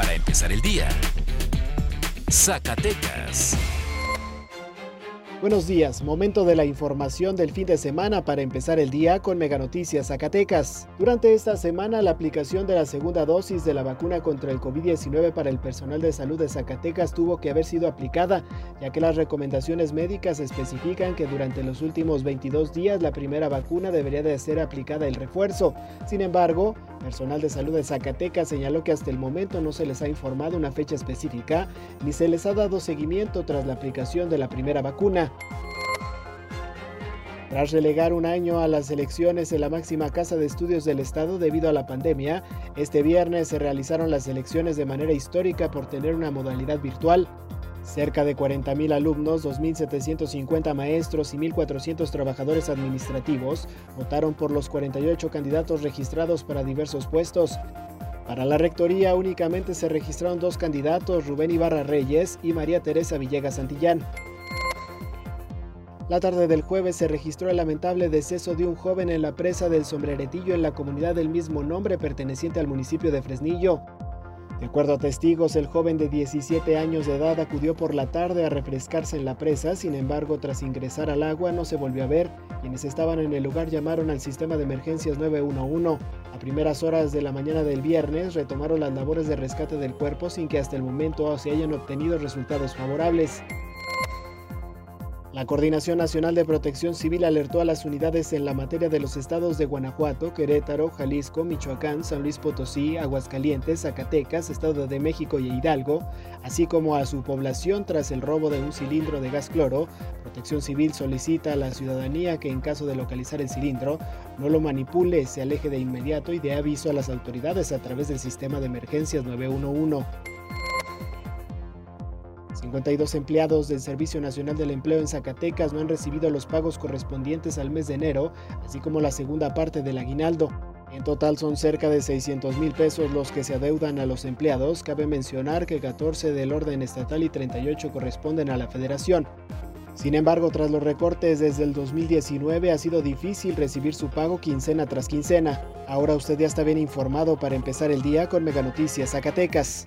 para empezar el día. Zacatecas. Buenos días, momento de la información del fin de semana para empezar el día con Mega Noticias Zacatecas. Durante esta semana, la aplicación de la segunda dosis de la vacuna contra el COVID-19 para el personal de salud de Zacatecas tuvo que haber sido aplicada, ya que las recomendaciones médicas especifican que durante los últimos 22 días la primera vacuna debería de ser aplicada el refuerzo. Sin embargo, personal de salud de Zacatecas señaló que hasta el momento no se les ha informado una fecha específica ni se les ha dado seguimiento tras la aplicación de la primera vacuna. Tras relegar un año a las elecciones en la máxima casa de estudios del Estado debido a la pandemia, este viernes se realizaron las elecciones de manera histórica por tener una modalidad virtual. Cerca de 40.000 alumnos, 2.750 maestros y 1.400 trabajadores administrativos votaron por los 48 candidatos registrados para diversos puestos. Para la rectoría únicamente se registraron dos candidatos, Rubén Ibarra Reyes y María Teresa Villegas Santillán. La tarde del jueves se registró el lamentable deceso de un joven en la presa del Sombreretillo en la comunidad del mismo nombre perteneciente al municipio de Fresnillo. De acuerdo a testigos, el joven de 17 años de edad acudió por la tarde a refrescarse en la presa, sin embargo, tras ingresar al agua no se volvió a ver. Quienes estaban en el lugar llamaron al sistema de emergencias 911. A primeras horas de la mañana del viernes retomaron las labores de rescate del cuerpo sin que hasta el momento se hayan obtenido resultados favorables. La Coordinación Nacional de Protección Civil alertó a las unidades en la materia de los estados de Guanajuato, Querétaro, Jalisco, Michoacán, San Luis Potosí, Aguascalientes, Zacatecas, Estado de México y Hidalgo, así como a su población tras el robo de un cilindro de gas cloro. Protección Civil solicita a la ciudadanía que en caso de localizar el cilindro no lo manipule, se aleje de inmediato y dé aviso a las autoridades a través del sistema de emergencias 911. 52 empleados del Servicio Nacional del Empleo en Zacatecas no han recibido los pagos correspondientes al mes de enero, así como la segunda parte del aguinaldo. En total son cerca de 600 mil pesos los que se adeudan a los empleados. Cabe mencionar que 14 del orden estatal y 38 corresponden a la federación. Sin embargo, tras los recortes desde el 2019 ha sido difícil recibir su pago quincena tras quincena. Ahora usted ya está bien informado para empezar el día con Mega Noticias Zacatecas.